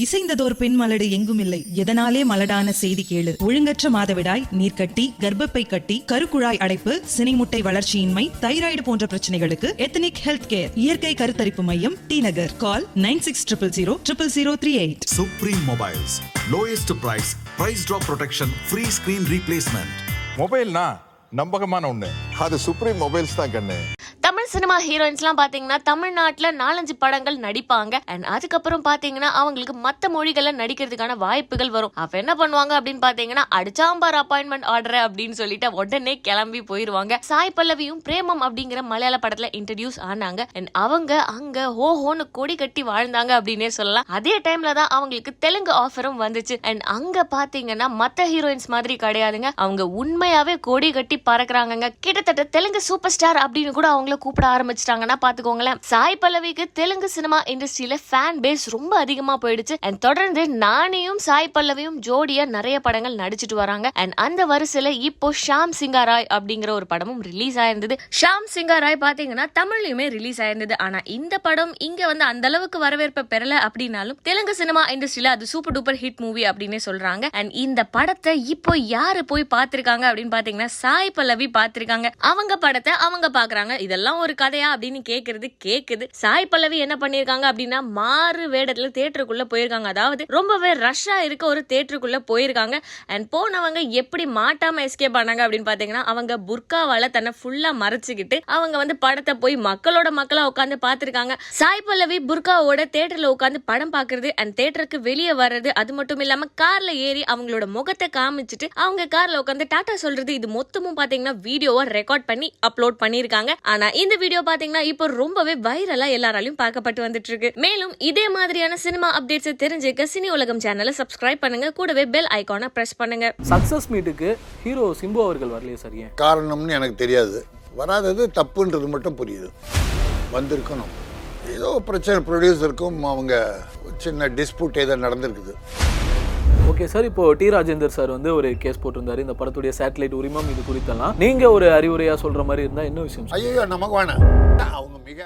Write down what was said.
இசைந்ததோர் பெண் மலடு எங்கும் இல்லை. எதனாலே மலடான செய்தி கேளு. ஒழுங்கற்ற மாதவிடாய் நீர்க்கட்டி கர்ப்பப்பை கட்டி கருக்குழாய் அடைப்பு சினைமுட்டை வளர்ச்சியின்மை தைராய்டு போன்ற பிரச்சனைகளுக்கு எத்தனிக் ஹெல்த் கேர் இயற்கை கருத்தரிப்பு மையம் T Nagar. Call nine six triple zero triple zero three eight. Supreme Mobiles. Lowest price, price drop protection, free screen replacement. மொபைல்னா நம்பகமான ஒண்ணு. அது சுப்ரீம் மொபைல்ஸ் தான் கண்ணு. சினிமா ஹீரோயின்ஸ்லாம் பார்த்தீங்கன்னா தமிழ்நாட்டில் நாலஞ்சு படங்கள் நடிப்பாங்க. அண்ட் அதுக்கப்புறம் பார்த்தீங்கன்னா அவங்களுக்கு மற்ற மொழிகளில் நடிக்கிறதுக்கான வாய்ப்புகள் வரும். அப்போ என்ன பண்ணுவாங்க அப்படின்னு பார்த்தீங்கன்னா அடிச்சாம்பார் அப்பாயின்மெண்ட் ஆர்டர் அப்படின்னு சொல்லிட்டு உடனே கிளம்பி போயிடுவாங்க சாய் பல்லவியும் பிரேமம் அப்படிங்கிற மலையாள படத்தில் இன்ட்ரடியூஸ் ஆனாங்க. அண்ட் அவங்க அங்க ஹோ ஹோன்னு கொடி கட்டி வாழ்ந்தாங்க அப்படின்னே சொல்லலாம். அதே டைம்ல தான் அவங்களுக்கு தெலுங்கு ஆஃபரும் வந்துச்சு. அண்ட் அங்க பாத்தீங்கன்னா மத்த ஹீரோயின்ஸ் மாதிரி கிடையாதுங்க. அவங்க உண்மையாவே கொடி கட்டி பறக்குறாங்கங்க. கிட்டத்தட்ட தெலுங்கு சூப்பர் ஸ்டார் அப்படின்னு கூட அவங்கள கூப்பிட ஆரம்பிச்சிட்டாங்கன்னா பாத்துக்கோங்களேன். சாய் பல்லவிக்கு தெலுங்கு சினிமா இண்டஸ்ட்ரியில ஃபேன் பேஸ் ரொம்ப அதிகமா போயிடுச்சு. அண்ட் தொடர்ந்து நானியும் சாய் பல்லவியும் ஜோடியா நிறைய படங்கள் நடிச்சிட்டு வராங்க. அண்ட் அந்த வரிசையில இப்போ ஷாம் சிங்கா ராய் அப்படிங்கிற ஒரு படமும் ரிலீஸ் ஆயிருந்தது. ஷாம் சிங்கா ராய் பாத்தீங்கன்னா தமிழ்லயுமே ரிலீஸ் ஆயிருந்தது. ஆனா இந்த படம் இங்க வந்து அந்த அளவுக்கு வரவேற்பை பெறல அப்படின்னாலும் தெலுங்கு சினிமா இண்டஸ்ட்ரியில அது சூப்பர் டூப்பர் ஹிட் மூவி அப்படின்னு சொல்றாங்க. அண்ட் இந்த படத்தை இப்போ யாரு போய் பார்த்திருக்காங்க அப்படின்னு பாத்தீங்கன்னா சாய் பல்லவி பார்த்திருக்காங்க அவங்க படத்தை அவங்க பாக்குறாங்க. இதெல்லாம் ஒரு கதையா அப்படின்னு கேக்குறது கேக்குது. சாய் பல்லவி என்ன பண்ணிருக்காங்க அப்படின்னா மாறு வேடத்துல தேட்டருக்குள்ள போயிருக்காங்க. அதாவது ரொம்பவே ரஷ்ஷா இருக்க ஒரு தேட்டருக்குள்ள போயிருக்காங்க. அண்ட் போனவங்க எப்படி மாட்டாம எஸ்கேப் ஆனாங்க அப்படின்னு பாத்தீங்கன்னா அவங்க புர்காவால தன்னை ஃபுல்லா மறைச்சுக்கிட்டு அவங்க வந்து படத்தை போய் மக்களோட மக்களா உட்காந்து பார்த்திருக்காங்க சாய் பல்லவி புர்காவோட தேட்டர்ல உட்காந்து படம் பாக்குறது அண்ட் தேட்டருக்கு வெளியே வர்றது அது மட்டும் இல்லாம கார்ல ஏறி அவங்களோட முகத்தை காமிச்சிட்டு அவங்க கார்ல உட்காந்து டாட்டா சொல்றது இது மொத்தமும் பாத்தீங்கன்னா வீடியோவை ரெக்கார்ட் பண்ணி அப்லோட் பண்ணிருக்காங்க. ஆனா இந்த வீடியோ பாத்தீங்கன்னா இப்போ ரொம்பவே வைரலா எல்லாராலையும் பார்க்கப்பட்டு வந்துட்டு இருக்கு மேலும் இதே மாதிரியான சினிமா அப்டேட்ஸ் தெரிஞ்சுக்க சினி உலகம் சேனலை சப்ஸ்கிரைப் பண்ணுங்க. கூடவே பெல் ஐகானை பிரஸ் பண்ணுங்க. சக்சஸ் மீட்டுக்கு ஹீரோ சிம்பு அவர்கள் வரலையே சார் ஏன்? காரணம்னு எனக்கு தெரியாது. வராதது தப்புன்றது மட்டும் புரியுது. வந்திருக்கணும். ஏதோ பிரச்சனை ப்ரொடியூசருக்கும் அவங்க சின்ன டிஸ்பியூட் ஏதோ நடந்திருக்குது. ஓகே சார் இப்போ டி ராஜேந்தர் சார் வந்து ஒரு கேஸ் போட்டிருந்தாரு. இந்த படத்துடைய சேட்டலைட் உரிமம் இது குறித்தெல்லாம். நீங்க ஒரு அறிவுரையா சொல்ற மாதிரி இருந்தா என்ன விஷயம் ஐயோ நமக்கு வேணாம். அவங்க மிக